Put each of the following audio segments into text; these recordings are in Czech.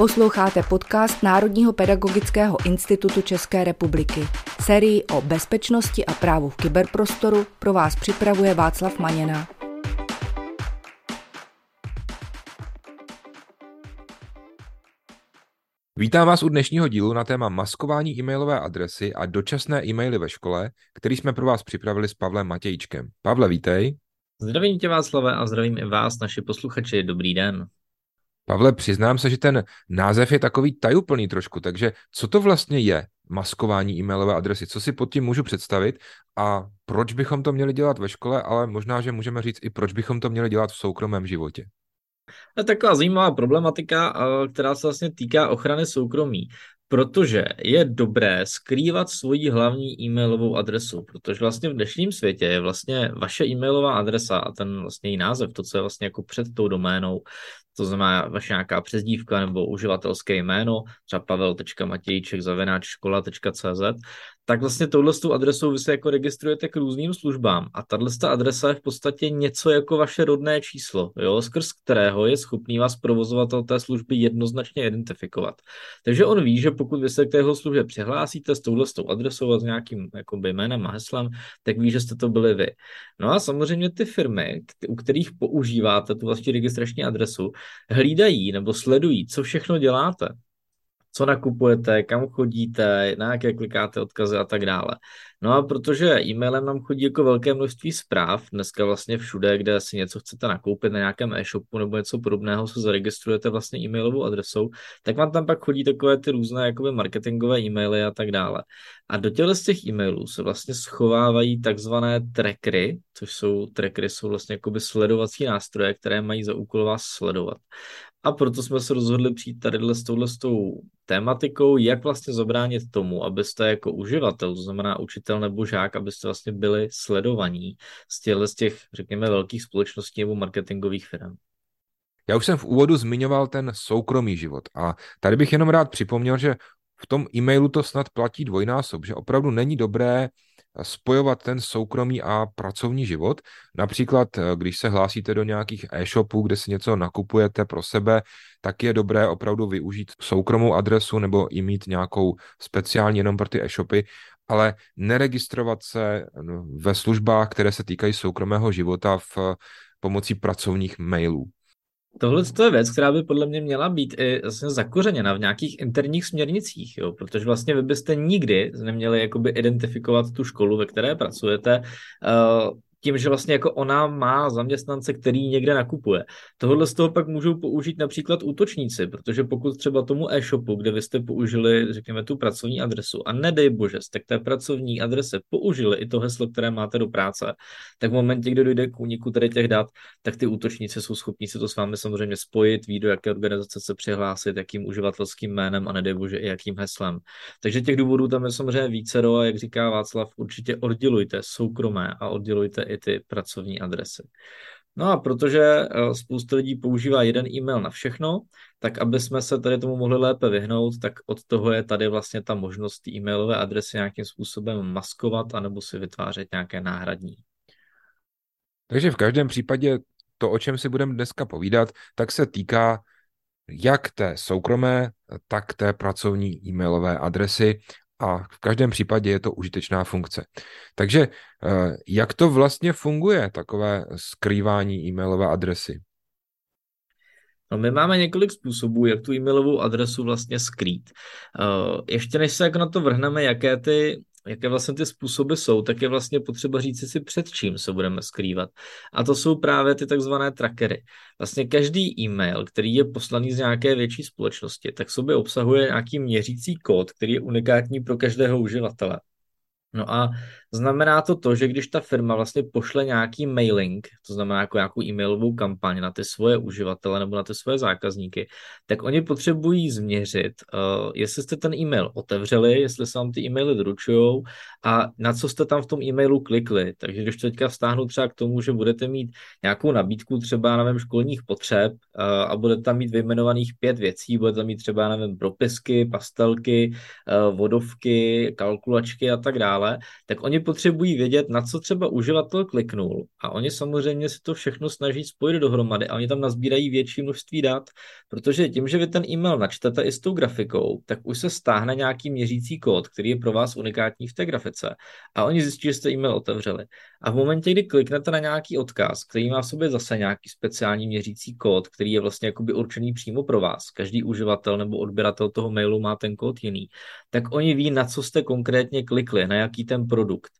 Posloucháte podcast Národního pedagogického institutu České republiky. Sérii o bezpečnosti a právu v kyberprostoru pro vás připravuje Václav Maněna. Vítám vás u dnešního dílu na téma maskování e-mailové adresy a dočasné e-maily ve škole, který jsme pro vás připravili s Pavlem Matějčkem. Pavle, vítej. Zdravím tě Václave a zdravím i vás, naši posluchači. Dobrý den. Pavle, přiznám se, že ten název je takový tajuplný trošku, takže co to vlastně je maskování e-mailové adresy? Co si pod tím můžu představit a proč bychom to měli dělat ve škole, ale možná, že můžeme říct i proč bychom to měli dělat v soukromém životě? To je taková zajímavá problematika, která se vlastně týká ochrany soukromí protože je dobré skrývat svoji hlavní e-mailovou adresu, protože vlastně v dnešním světě je vlastně vaše e-mailová adresa a ten vlastně její název, to, co je vlastně jako před tou doménou, to znamená vaše nějaká přezdívka nebo uživatelské jméno, třeba pavel.matějček zavináč škola.cz, tak vlastně touhle tu adresou vy se jako registrujete k různým službám a tahle adresa je v podstatě něco jako vaše rodné číslo, jo, skrz kterého je schopný vás provozovatel té služby jednoznačně identifikovat. Takže on ví, že pokud vy se k téhle službě přihlásíte s touhle adresou a s nějakým jakoby, jménem a heslem, tak ví, že jste to byli vy. No a samozřejmě ty firmy, u kterých používáte tu vlastní registrační adresu, hlídají nebo sledují, co všechno děláte co nakupujete, kam chodíte, na jaké klikáte odkazy a tak dále. No a protože e-mailem nám chodí jako velké množství zpráv, dneska vlastně všude, kde si něco chcete nakoupit na nějakém e-shopu nebo něco podobného, se zaregistrujete vlastně e-mailovou adresou, tak vám tam pak chodí takové ty různé jakoby marketingové e-maily a tak dále. A do těchto z těch e-mailů se vlastně schovávají takzvané trackery, což jsou trackery, jsou vlastně jakoby sledovací nástroje, které mají za úkol vás sledovat. A proto jsme se rozhodli přijít tady s touhle s tou tématikou, jak vlastně zabránit tomu, abyste jako uživatel, to znamená učitel nebo žák, abyste vlastně byli sledovaní z těchto z těch, řekněme, velkých společností nebo marketingových firm. Já už jsem v úvodu zmiňoval ten soukromý život a tady bych jenom rád připomněl, že v tom e-mailu to snad platí dvojnásob, že opravdu není dobré spojovat ten soukromý a pracovní život. Například, eh, když se hlásíte do nějakých e-shopů, kde si něco nakupujete pro sebe, tak je dobré opravdu využít soukromou adresu nebo i mít nějakou speciální jenom pro ty e-shopy, ale neregistrovat se no, ve službách, které se týkají soukromého života v pomocí pracovních mailů. Tohle je věc, která by podle mě měla být i vlastně zakořeněna v nějakých interních směrnicích, jo? protože vlastně vy byste nikdy neměli jakoby identifikovat tu školu, ve které pracujete, uh, tím, že vlastně jako ona má zaměstnance, který někde nakupuje. Tohle z toho pak můžou použít například útočníci, protože pokud třeba tomu e-shopu, kde vy jste použili, řekněme, tu pracovní adresu a nedej bože, jste k té pracovní adrese použili i to heslo, které máte do práce, tak v momentě, kdy dojde k úniku tady těch dat, tak ty útočníci jsou schopni se to s vámi samozřejmě spojit, ví, do jaké organizace se přihlásit, jakým uživatelským jménem a nedej bože i jakým heslem. Takže těch důvodů tam je samozřejmě více a jak říká Václav, určitě oddělujte soukromé a oddělujte i ty pracovní adresy. No a protože eh, spousta lidí používá jeden e-mail na všechno, tak aby jsme se tady tomu mohli lépe vyhnout, tak od toho je tady vlastně ta možnost e-mailové adresy nějakým způsobem maskovat anebo si vytvářet nějaké náhradní. Takže v každém případě to, o čem si budeme dneska povídat, tak se týká jak té soukromé, tak té pracovní e-mailové adresy a v každém případě je to užitečná funkce. Takže eh, jak to vlastně funguje, takové skrývání e-mailové adresy? No, my máme několik způsobů, jak tu e-mailovou adresu vlastně skrýt. Eh, ještě než se jako na to vrhneme, jaké ty jaké vlastně ty způsoby jsou, tak je vlastně potřeba říct si před čím se budeme skrývat. A to jsou právě ty takzvané trackery. Vlastně každý e-mail, který je poslaný z nějaké větší společnosti, tak sobě obsahuje nějaký měřící kód, který je unikátní pro každého uživatele. No a Znamená to to, že když ta firma vlastně pošle nějaký mailing, to znamená jako nějakou e-mailovou kampaň na ty svoje uživatele nebo na ty svoje zákazníky, tak oni potřebují změřit, uh, jestli jste ten e-mail otevřeli, jestli se vám ty e-maily doručují a na co jste tam v tom e-mailu klikli. Takže když teďka vztáhnu třeba k tomu, že budete mít nějakou nabídku třeba, nevím, školních potřeb uh, a budete tam mít vyjmenovaných pět věcí, budete tam mít třeba, nevím, propisky, pastelky, uh, vodovky, kalkulačky a tak dále, dále, tak oni potřebují vědět, na co třeba uživatel kliknul. A oni samozřejmě si to všechno snaží spojit dohromady a oni tam nazbírají větší množství dat, protože tím, že vy ten e-mail načtete i s tou grafikou, tak už se stáhne nějaký měřící kód, který je pro vás unikátní v té grafice. A oni zjistí, že jste e-mail otevřeli. A v momentě, kdy kliknete na nějaký odkaz, který má v sobě zase nějaký speciální měřící kód, který je vlastně jakoby určený přímo pro vás, každý uživatel nebo odběratel toho mailu má ten kód jiný, tak oni ví, na co jste konkrétně klikli, na jaký ten produkt.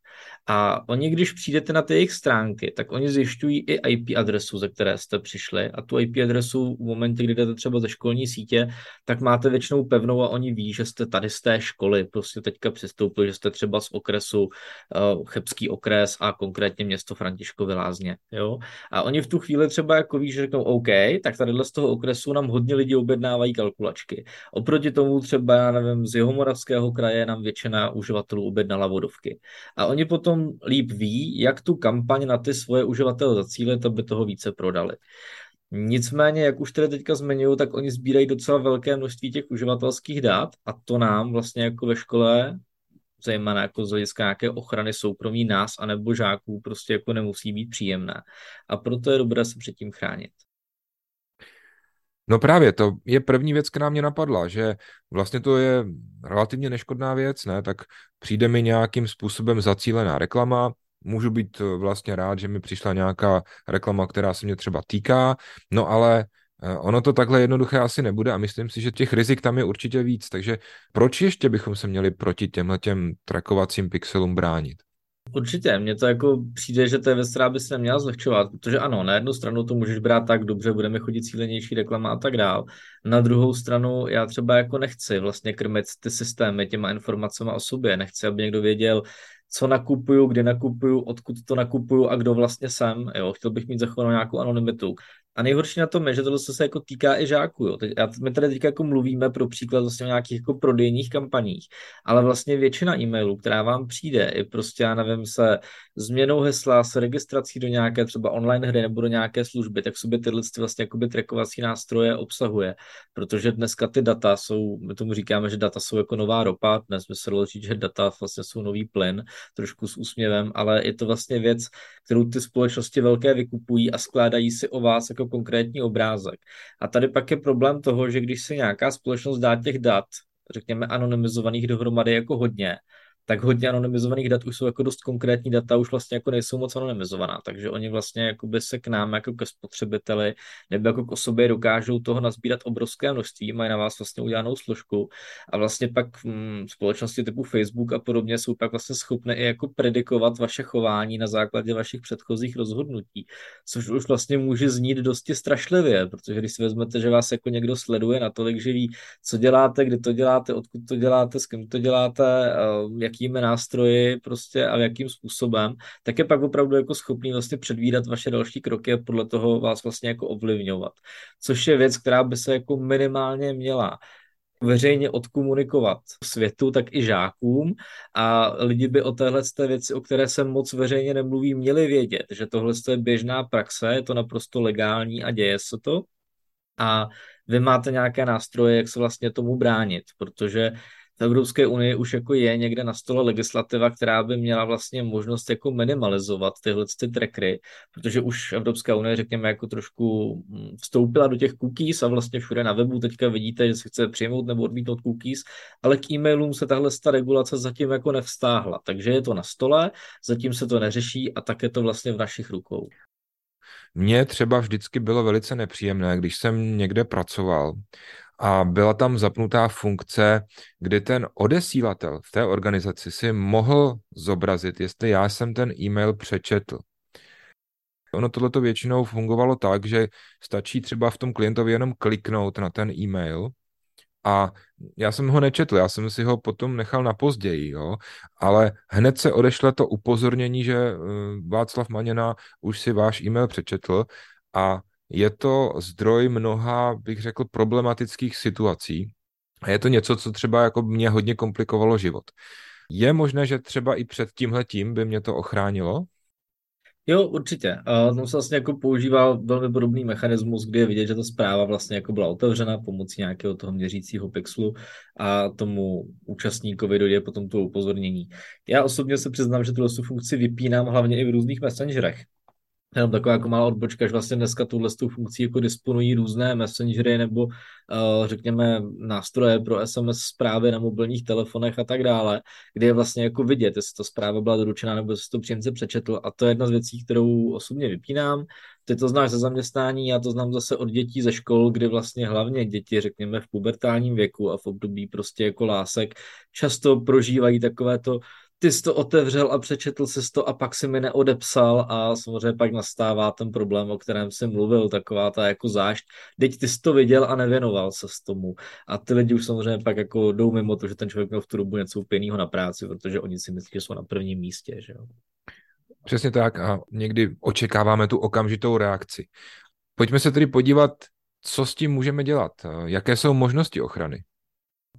A oni, když přijdete na ty jejich stránky, tak oni zjišťují i IP adresu, ze které jste přišli. A tu IP adresu v momentě, kdy jdete třeba ze školní sítě, tak máte většinou pevnou a oni ví, že jste tady z té školy, prostě teďka přistoupili, že jste třeba z okresu uh, Chebský okres a konkrétně město Františkovy Lázně. Jo? A oni v tu chvíli třeba jako ví, že řeknou OK, tak tady z toho okresu nám hodně lidí objednávají kalkulačky. Oproti tomu třeba, já nevím, z Jihomoravského kraje nám většina uživatelů objednala vodovky. A oni potom líp ví, jak tu kampaň na ty svoje uživatele zacílit, aby toho více prodali. Nicméně, jak už tady teďka zmiňuju, tak oni sbírají docela velké množství těch uživatelských dat a to nám vlastně jako ve škole, zejména jako z hlediska nějaké ochrany soukromí nás anebo žáků, prostě jako nemusí být příjemné. A proto je dobré se předtím chránit. No právě, to je první věc, která mě napadla, že vlastně to je relativně neškodná věc, ne? Tak přijde mi nějakým způsobem zacílená reklama, můžu být eh, vlastně rád, že mi přišla nějaká reklama, která se mě třeba týká, no ale eh, ono to takhle jednoduché asi nebude a myslím si, že těch rizik tam je určitě víc, takže proč ještě bychom se měli proti těmhle těm trackovacím pixelům bránit? Určitě, mně to jako přijde, že to je věc, která by se neměla zlehčovat, protože ano, na jednu stranu to můžeš brát tak dobře, budeme chodit cílenější reklama a tak dál. Na druhou stranu já třeba jako nechci vlastně krmit ty systémy těma informacemi o sobě, nechci, aby někdo věděl, co nakupuju, kde nakupuju, odkud to nakupuju a kdo vlastně jsem. Jo. Chtěl bych mít zachovanou nějakou anonymitu. A nejhorší na tom je, že tohle se jako týká i žáků. Jo. Teď, my tady teď jako mluvíme pro příklad vlastně o nějakých jako prodejních kampaních, ale vlastně většina e-mailů, která vám přijde, i prostě, já nevím, se změnou hesla, s registrací do nějaké třeba online hry nebo do nějaké služby, tak sobě tyhle vlastně jakoby trackovací nástroje obsahuje, protože dneska ty data jsou, my tomu říkáme, že data jsou jako nová ropa, dnes by se dalo říct, že data vlastně jsou nový plyn, trošku s úsměvem, ale je to vlastně věc, kterou ty společnosti velké vykupují a skládají si o vás jako konkrétní obrázek. A tady pak je problém toho, že když se nějaká společnost dá těch dat, řekněme anonymizovaných dohromady jako hodně, tak hodně anonymizovaných dat už jsou jako dost konkrétní data, už vlastně jako nejsou moc anonymizovaná, takže oni vlastně jako by se k nám jako ke spotřebiteli nebo jako k osobě dokážou toho nazbírat obrovské množství, mají na vás vlastně udělanou složku a vlastně pak hm, společnosti typu Facebook a podobně jsou pak vlastně schopné i jako predikovat vaše chování na základě vašich předchozích rozhodnutí, což už vlastně může znít dosti strašlivě, protože když si vezmete, že vás jako někdo sleduje natolik, že ví, co děláte, kdy to děláte, odkud to děláte, s kým to děláte, jaký jakými nástroji prostě a jakým způsobem, tak je pak opravdu jako schopný vlastně předvídat vaše další kroky a podle toho vás vlastně jako ovlivňovat. Což je věc, která by se jako minimálně měla veřejně odkomunikovat světu, tak i žákům a lidi by o téhle té věci, o které se moc veřejně nemluví, měli vědět, že tohle je běžná praxe, je to naprosto legální a děje se to a vy máte nějaké nástroje, jak se vlastně tomu bránit, protože v Evropské unii už jako je někde na stole legislativa, která by měla vlastně možnost jako minimalizovat tyhle ty trackery, protože už Evropská unie, řekněme, jako trošku mm, vstoupila do těch cookies a vlastně všude na webu teďka vidíte, že se chce přijmout nebo odmítnout cookies, ale k e-mailům se tahle ta regulace zatím jako nevstáhla, takže je to na stole, zatím se to neřeší a tak je to vlastně v našich rukou. Mně třeba vždycky bylo velice nepříjemné, když jsem někde pracoval a byla tam zapnutá funkce, kdy ten odesílatel v té organizaci si mohl zobrazit, jestli já jsem ten e-mail přečetl. Ono tohleto většinou fungovalo tak, že stačí třeba v tom klientovi jenom kliknout na ten e-mail a já jsem ho nečetl, já jsem si ho potom nechal na později, jo, ale hned se odešle to upozornění, že eh, Václav Maněna už si váš e-mail přečetl a je to zdroj mnoha, bych řekl, problematických situací. A je to něco, co třeba jako mě hodně komplikovalo život. Je možné, že třeba i před tímhle tím by mě to ochránilo? Jo, určitě. A tam se vlastně jako používá velmi podobný mechanismus, kdy je vidět, že ta zpráva vlastně jako byla otevřena pomocí nějakého toho měřícího pixelu a tomu účastníkovi dojde potom to upozornění. Já osobně se přiznám, že tuhle funkci vypínám hlavně i v různých messengerech. Jenom taková jako malá odbočka, že vlastně dneska tuhle s tou funkcí jako disponují různé messengery nebo uh, řekněme nástroje pro SMS zprávy na mobilních telefonech a tak dále, kde je vlastně jako vidět, jestli ta zpráva byla doručena nebo jestli to příjemce přečetl a to je jedna z věcí, kterou osobně vypínám. Ty to znáš ze zaměstnání, já to znám zase od dětí ze škol, kdy vlastně hlavně děti, řekněme v pubertálním věku a v období prostě jako lásek, často prožívají takové to ty jsi to otevřel a přečetl jsi to a pak si mi neodepsal a samozřejmě pak nastává ten problém, o kterém jsem mluvil, taková ta jako zášť. Teď ty jsi to viděl a nevěnoval se s tomu. A ty lidi už samozřejmě pak jako jdou mimo to, že ten člověk měl v tu dobu něco úplně na práci, protože oni si myslí, že jsou na prvním místě. Že jo? Přesně tak a někdy očekáváme tu okamžitou reakci. Pojďme se tedy podívat, co s tím můžeme dělat. Jaké jsou možnosti ochrany?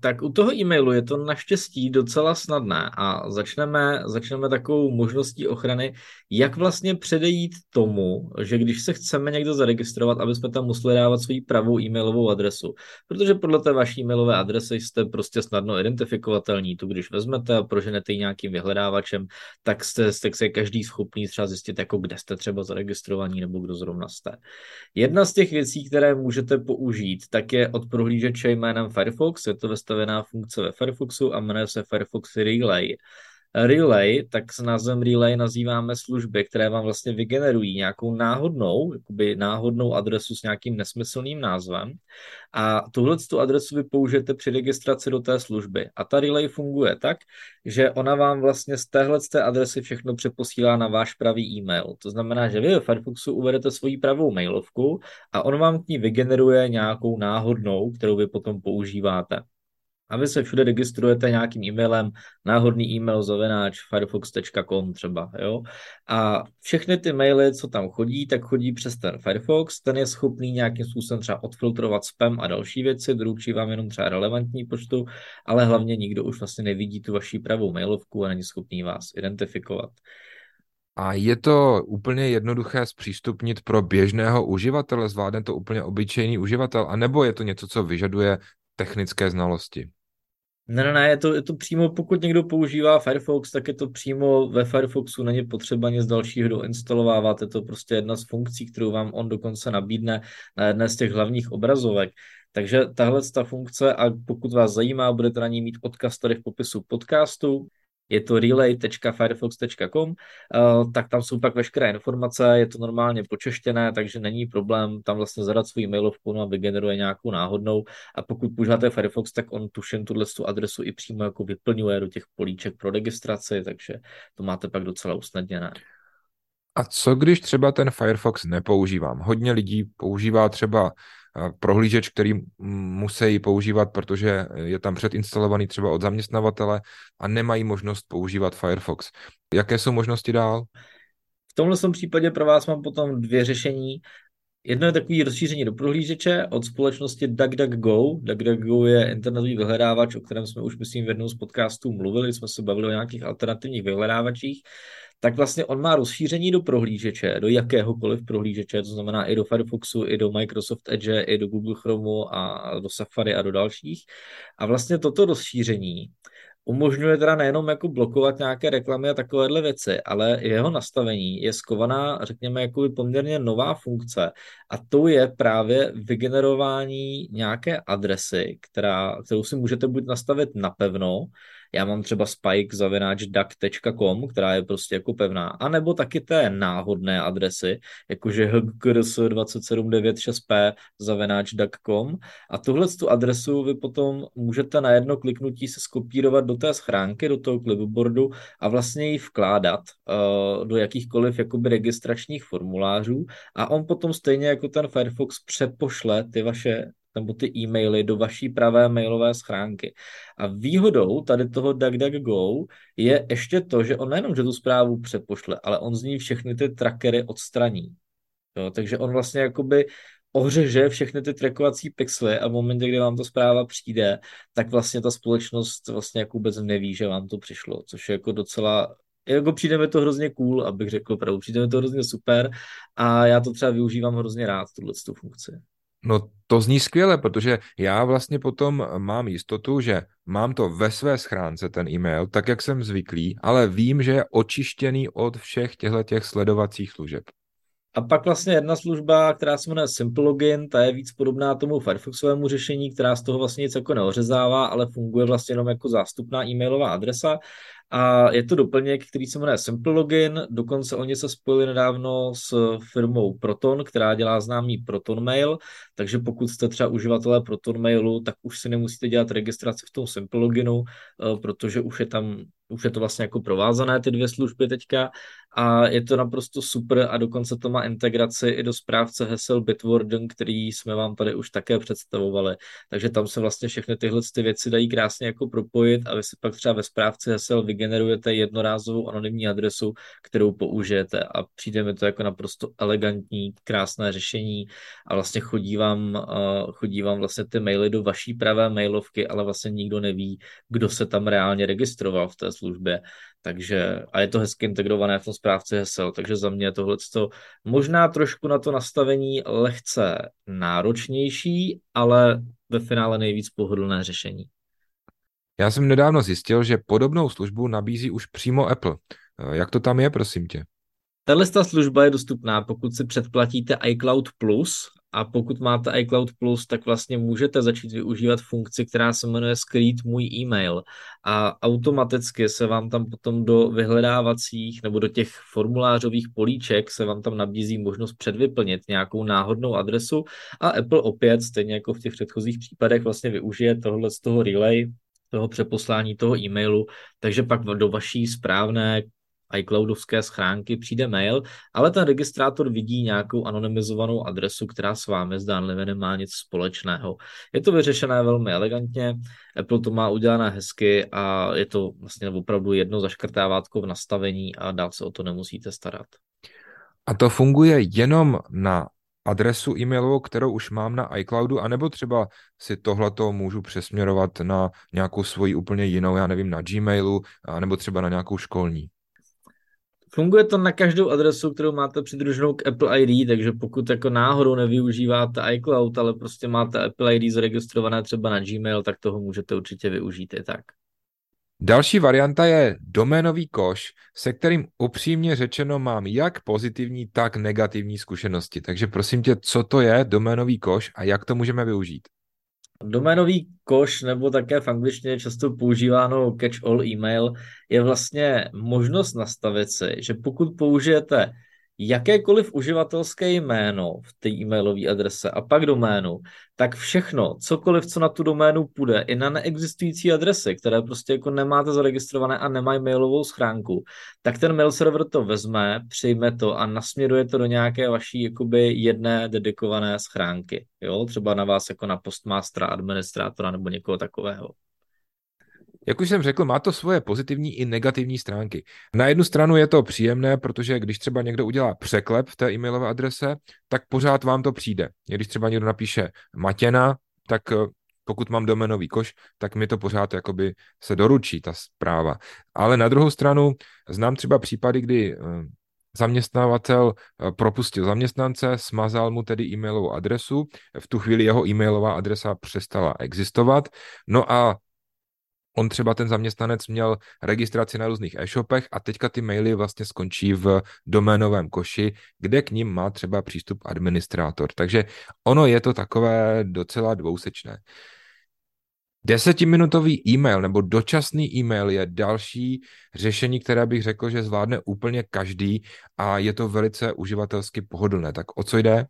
Tak u toho e-mailu je to naštěstí docela snadné a začneme, začneme takovou možností ochrany, jak vlastně předejít tomu, že když se chceme někdo zaregistrovat, aby jsme tam museli dávat svoji pravou e-mailovou adresu. Protože podle té vaší e-mailové adresy jste prostě snadno identifikovatelní. Tu když vezmete a proženete ji nějakým vyhledávačem, tak jste, tak se každý schopný třeba zjistit, jako kde jste třeba zaregistrovaní nebo kdo zrovna jste. Jedna z těch věcí, které můžete použít, tak je od prohlížeče jménem Firefox, je to ve nastavená funkce ve Firefoxu a jmenuje se Firefox Relay. Relay, tak s názvem Relay nazýváme služby, které vám vlastně vygenerují nějakou náhodnou, jakoby náhodnou adresu s nějakým nesmyslným názvem a tuhle tu adresu vy použijete při registraci do té služby. A ta Relay funguje tak, že ona vám vlastně z téhle z té adresy všechno přeposílá na váš pravý e-mail. To znamená, že vy ve Firefoxu uvedete svoji pravou mailovku a on vám k ní vygeneruje nějakou náhodnou, kterou vy potom používáte a vy se všude registrujete nějakým e-mailem, náhodný e-mail zavenáč firefox.com třeba, jo. A všechny ty maily, co tam chodí, tak chodí přes ten Firefox, ten je schopný nějakým způsobem třeba odfiltrovat spam a další věci, doručí vám jenom třeba relevantní počtu, ale hlavně nikdo už vlastně nevidí tu vaši pravou mailovku a není schopný vás identifikovat. A je to úplně jednoduché zpřístupnit pro běžného uživatele, zvládne to úplně obyčejný uživatel, anebo je to něco, co vyžaduje technické znalosti? Ne, ne, ne, je to, je to přímo, pokud někdo používá Firefox, tak je to přímo ve Firefoxu, není potřeba nic dalšího doinstalovávat, je to prostě jedna z funkcí, kterou vám on dokonce nabídne na jedné z těch hlavních obrazovek. Takže tahle ta funkce, a pokud vás zajímá, budete na ní mít odkaz tady v popisu podcastu, je to relay.firefox.com, eh, tak tam jsou pak veškeré informace, je to normálně počeštěné, takže není problém tam vlastně zadat svůj mailovku no a vygeneruje nějakou náhodnou a pokud používáte Firefox, tak on tuším tuhle tu adresu i přímo jako vyplňuje do těch políček pro registraci, takže to máte pak docela usnadněné. A co když třeba ten Firefox nepoužívám? Hodně lidí používá třeba prohlížeč, který musí používat, protože je tam předinstalovaný třeba od zaměstnavatele a nemají možnost používat Firefox. Jaké jsou možnosti dál? V tomhle případě pro vás mám potom dvě řešení. Jedno je takový rozšíření do prohlížeče od společnosti DuckDuckGo. DuckDuckGo je internetový vyhledávač, o kterém jsme už, myslím, v jednou z podcastů mluvili, jsme se bavili o nějakých alternativních vyhledávačích tak vlastně on má rozšíření do prohlížeče, do jakéhokoliv prohlížeče, to znamená i do Firefoxu, i do Microsoft Edge, i do Google Chromeu a do Safari a do dalších. A vlastně toto rozšíření umožňuje teda nejenom jako blokovat nějaké reklamy a takovéhle věci, ale jeho nastavení je skovaná, řekněme, jako poměrně nová funkce a to je právě vygenerování nějaké adresy, která, kterou si můžete buď nastavit napevno, já mám třeba spike zavináč duck.com, která je prostě jako pevná, anebo taky té náhodné adresy, jakože hgrs27996p zavináč duck.com a tuhle tu adresu vy potom můžete na jedno kliknutí se skopírovat do té schránky, do toho clipboardu a vlastně ji vkládat uh, do jakýchkoliv jakoby registračních formulářů. A on potom stejně jako ten Firefox přepošle ty vaše nebo ty e-maily do vaší pravé mailové schránky. A výhodou tady toho DuckDuckGo je ještě to, že on nejenom, že tu zprávu přepošle, ale on z ní všechny ty trackery odstraní. Jo, takže on vlastně jakoby ohřeže všechny ty trackovací pixely a v momentě, kdy vám ta zpráva přijde, tak vlastně ta společnost vlastně jako vůbec neví, že vám to přišlo, což je jako docela jako přijde mi to hrozně cool, abych řekl pravdu, přijde mi to hrozně super a já to třeba využívám hrozně rád, tuhle tu funkci. No to zní skvěle, protože já vlastně potom mám jistotu, že mám to ve své schránce, ten e-mail, tak jak jsem zvyklý, ale vím, že je očištěný od všech těchto těch sledovacích služeb. A pak vlastně jedna služba, která se jmenuje Simple Login, ta je víc podobná tomu Firefoxovému řešení, která z toho vlastně nic jako neořezává, ale funguje vlastně jenom jako zástupná e-mailová adresa a je to doplněk, který se jmenuje Simple Login, dokonce oni se spojili nedávno s firmou Proton, která dělá známý Proton Mail, takže pokud jste třeba uživatelé Proton Mailu, tak už si nemusíte dělat registraci v tom Simple Loginu, eh, protože už je tam už je to vlastně jako provázané ty dvě služby teďka. A je to naprosto super a dokonce to má integraci i do správce hesel Bitwarden, který jsme vám tady už také představovali. Takže tam se vlastně všechny tyhle ty věci dají krásně jako propojit a vy si pak třeba ve správci hesel vygenerujete jednorázovou anonymní adresu, kterou použijete a přijde mi to jako naprosto elegantní, krásné řešení a vlastně chodí vám, chodí vám vlastně ty maily do vaší pravé mailovky, ale vlastně nikdo neví, kdo se tam reálně registroval v té službě. Takže, a je to hezky integrované v tom správci hesel, takže za mě tohle možná trošku na to nastavení lehce náročnější, ale ve finále nejvíc pohodlné řešení. Já jsem nedávno zjistil, že podobnou službu nabízí už přímo Apple. Jak to tam je, prosím tě? Tahle služba je dostupná, pokud si předplatíte iCloud Plus a pokud máte iCloud Plus, tak vlastně můžete začít využívat funkci, která se jmenuje skrýt můj e-mail a automaticky se vám tam potom do vyhledávacích nebo do těch formulářových políček se vám tam nabízí možnost předvyplnit nějakou náhodnou adresu a Apple opět, stejně jako v těch předchozích případech, vlastně využije tohle z toho relay, toho přeposlání toho e-mailu, takže pak do vaší správné iCloudovské schránky přijde mail, ale ten registrátor vidí nějakou anonymizovanou adresu, která s vámi zdánlivě nemá nic společného. Je to vyřešené velmi elegantně, Apple to má udělané hezky a je to vlastně opravdu jedno zaškrtávátko v nastavení a dál se o to nemusíte starat. A to funguje jenom na adresu e-mailovou, kterou už mám na iCloudu, anebo třeba si tohleto můžu přesměrovat na nějakou svoji úplně jinou, já nevím, na Gmailu, nebo třeba na nějakou školní. Funguje to na každou adresu, kterou máte přidruženou k Apple ID, takže pokud jako náhodou nevyužíváte iCloud, ale prostě máte Apple ID zaregistrované třeba na Gmail, tak toho můžete určitě využít i tak. Další varianta je doménový koš, se kterým upřímně řečeno mám jak pozitivní, tak negativní zkušenosti. Takže prosím tě, co to je doménový koš a jak to můžeme využít? Doménový koš, nebo také v angličtině často používáno catch-all email, je vlastně možnost nastavit si, že pokud použijete jakékoliv uživatelské jméno v té e-mailové adrese a pak doménu, tak všechno, cokoliv, co na tu doménu půjde, i na neexistující adresy, které prostě jako nemáte zaregistrované a nemají mailovou schránku, tak ten mail server to vezme, přijme to a nasměruje to do nějaké vaší jakoby jedné dedikované schránky. Jo? Třeba na vás jako na postmastera, administrátora nebo někoho takového. Jak už jsem řekl, má to svoje pozitivní i negativní stránky. Na jednu stranu je to příjemné, protože když třeba někdo udělá překlep v té e-mailové adrese, tak pořád vám to přijde. Když třeba někdo napíše Matěna, tak eh, pokud mám domenový koš, tak mi to pořád jakoby se doručí ta zpráva. Ale na druhou stranu znám třeba případy, kdy eh, zaměstnavatel eh, propustil zaměstnance, smazal mu tedy e-mailovou adresu, v tu chvíli jeho e-mailová adresa přestala existovat, no a on třeba ten zaměstnanec měl registraci na různých e-shopech a teďka ty maily vlastně skončí v doménovém koši, kde k ním má třeba přístup administrátor. Takže ono je to takové docela dvousečné. Desetiminutový e-mail nebo dočasný e-mail je další řešení, které bych řekl, že zvládne úplně každý a je to velice uživatelsky pohodlné. Tak o co jde?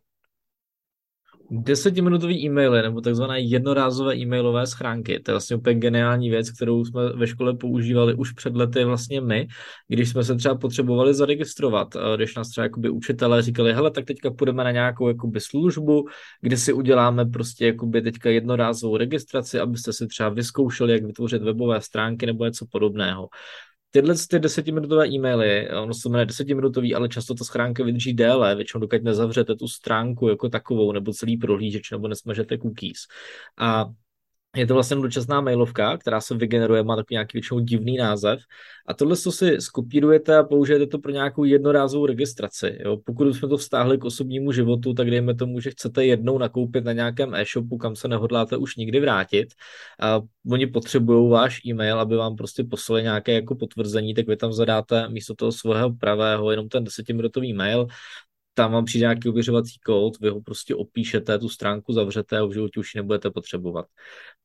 Desetiminutový e-maily nebo takzvané jednorázové e-mailové schránky. To je vlastně úplně geniální věc, kterou jsme ve škole používali už před lety vlastně my, když jsme se třeba potřebovali zaregistrovat, když nás třeba jakoby učitelé říkali, hele, tak teďka půjdeme na nějakou jakoby službu, kde si uděláme prostě jakoby teďka jednorázovou registraci, abyste si třeba vyzkoušeli, jak vytvořit webové stránky nebo něco podobného tyhle ty desetiminutové e-maily, ono se jmenuje desetiminutový, ale často ta schránka vydrží déle, většinou dokud nezavřete tu stránku jako takovou, nebo celý prohlížeč, nebo nesmažete cookies. A je to vlastně dočasná mailovka, která se vygeneruje, má takový nějaký většinou divný název. A tohle to si skopírujete a použijete to pro nějakou jednorázovou registraci. Jo? Pokud jsme to vztáhli k osobnímu životu, tak dejme tomu, že chcete jednou nakoupit na nějakém e-shopu, kam se nehodláte už nikdy vrátit. A oni potřebují váš e-mail, aby vám prostě poslali nějaké jako potvrzení, tak vy tam zadáte místo toho svého pravého jenom ten desetiminutový mail tam vám přijde nějaký ověřovací kód, vy ho prostě opíšete, tu stránku zavřete a v životě už ji nebudete potřebovat.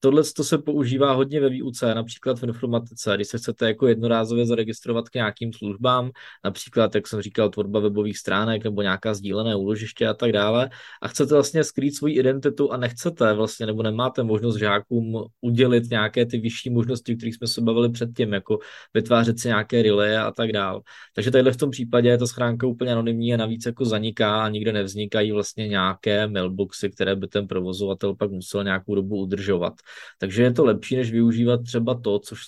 Tohle to se používá hodně ve výuce, například v informatice, když se chcete jako jednorázově zaregistrovat k nějakým službám, například, jak jsem říkal, tvorba webových stránek nebo nějaká sdílené úložiště a tak dále, a chcete vlastně skrýt svoji identitu a nechcete vlastně, nebo nemáte možnost žákům udělit nějaké ty vyšší možnosti, o kterých jsme se bavili předtím, jako vytvářet si nějaké relay a tak dále. Takže tady v tom případě je ta schránka úplně anonymní a navíc jako zaniká a nikde nevznikají vlastně nějaké mailboxy, které by ten provozovatel pak musel nějakou dobu udržovat. Takže je to lepší, než využívat třeba to, což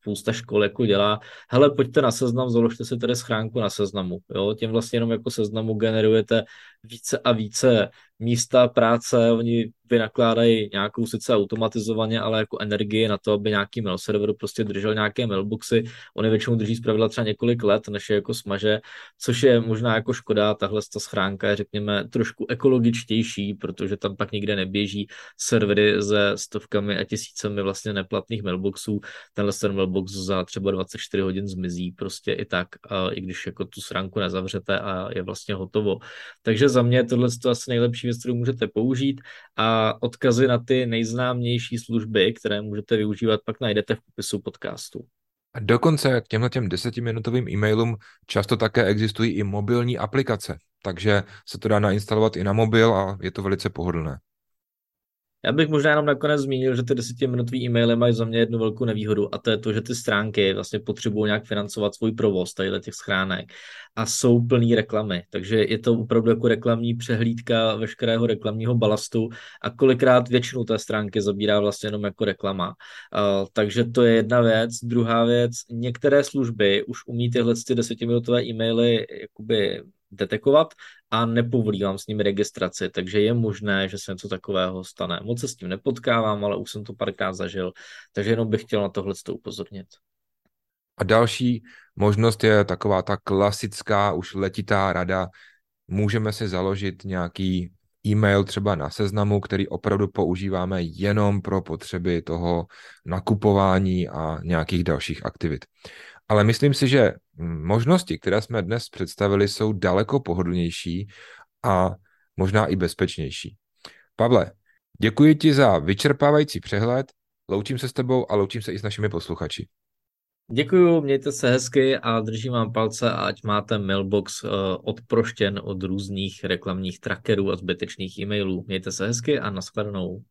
spousta škol jako dělá. Hele, pojďte na seznam, založte si tady schránku na seznamu. Jo? Tím vlastně jenom jako seznamu generujete více a více místa práce, oni vynakládají nějakou sice automatizovaně, ale jako energii na to, aby nějaký mail server prostě držel nějaké mailboxy. Oni většinou drží zpravidla třeba několik let, než je jako smaže, což je možná jako škoda. Tahle ta schránka je, řekněme, trošku ekologičtější, protože tam pak nikde neběží servery se stovkami a tisícemi vlastně neplatných mailboxů. Tenhle ten mailbox za třeba 24 hodin zmizí prostě i tak, i když jako tu schránku nezavřete a je vlastně hotovo. Takže za mě tohle je asi nejlepší věc, kterou můžete použít a odkazy na ty nejznámější služby, které můžete využívat, pak najdete v popisu podcastu. A dokonce k těmhle těm desetiminutovým e-mailům často také existují i mobilní aplikace, takže se to dá nainstalovat i na mobil a je to velice pohodlné. Já bych možná jenom nakonec zmínil, že ty desetiminutové e-maily mají za mě jednu velkou nevýhodu a to je to, že ty stránky vlastně potřebují nějak financovat svůj provoz tady těch schránek a jsou plný reklamy. Takže je to opravdu jako reklamní přehlídka veškerého reklamního balastu a kolikrát většinu té stránky zabírá vlastně jenom jako reklama. Uh, takže to je jedna věc. Druhá věc, některé služby už umí tyhle ty desetiminutové e-maily jakoby detekovat a nepovolí vám s ním registraci, takže je možné, že se něco takového stane. Moc se s tím nepotkávám, ale už jsem to párkrát zažil, takže jenom bych chtěl na tohle upozornit. A další možnost je taková ta klasická, už letitá rada. Můžeme si založit nějaký e-mail třeba na seznamu, který opravdu používáme jenom pro potřeby toho nakupování a nějakých dalších aktivit. Ale myslím si, že možnosti, které jsme dnes představili, jsou daleko pohodlnější a možná i bezpečnější. Pavle, děkuji ti za vyčerpávající přehled, loučím se s tebou a loučím se i s našimi posluchači. Děkuju, mějte se hezky a držím vám palce, ať máte mailbox uh, odproštěn od různých reklamních trackerů a zbytečných e-mailů. Mějte se hezky a nashledanou.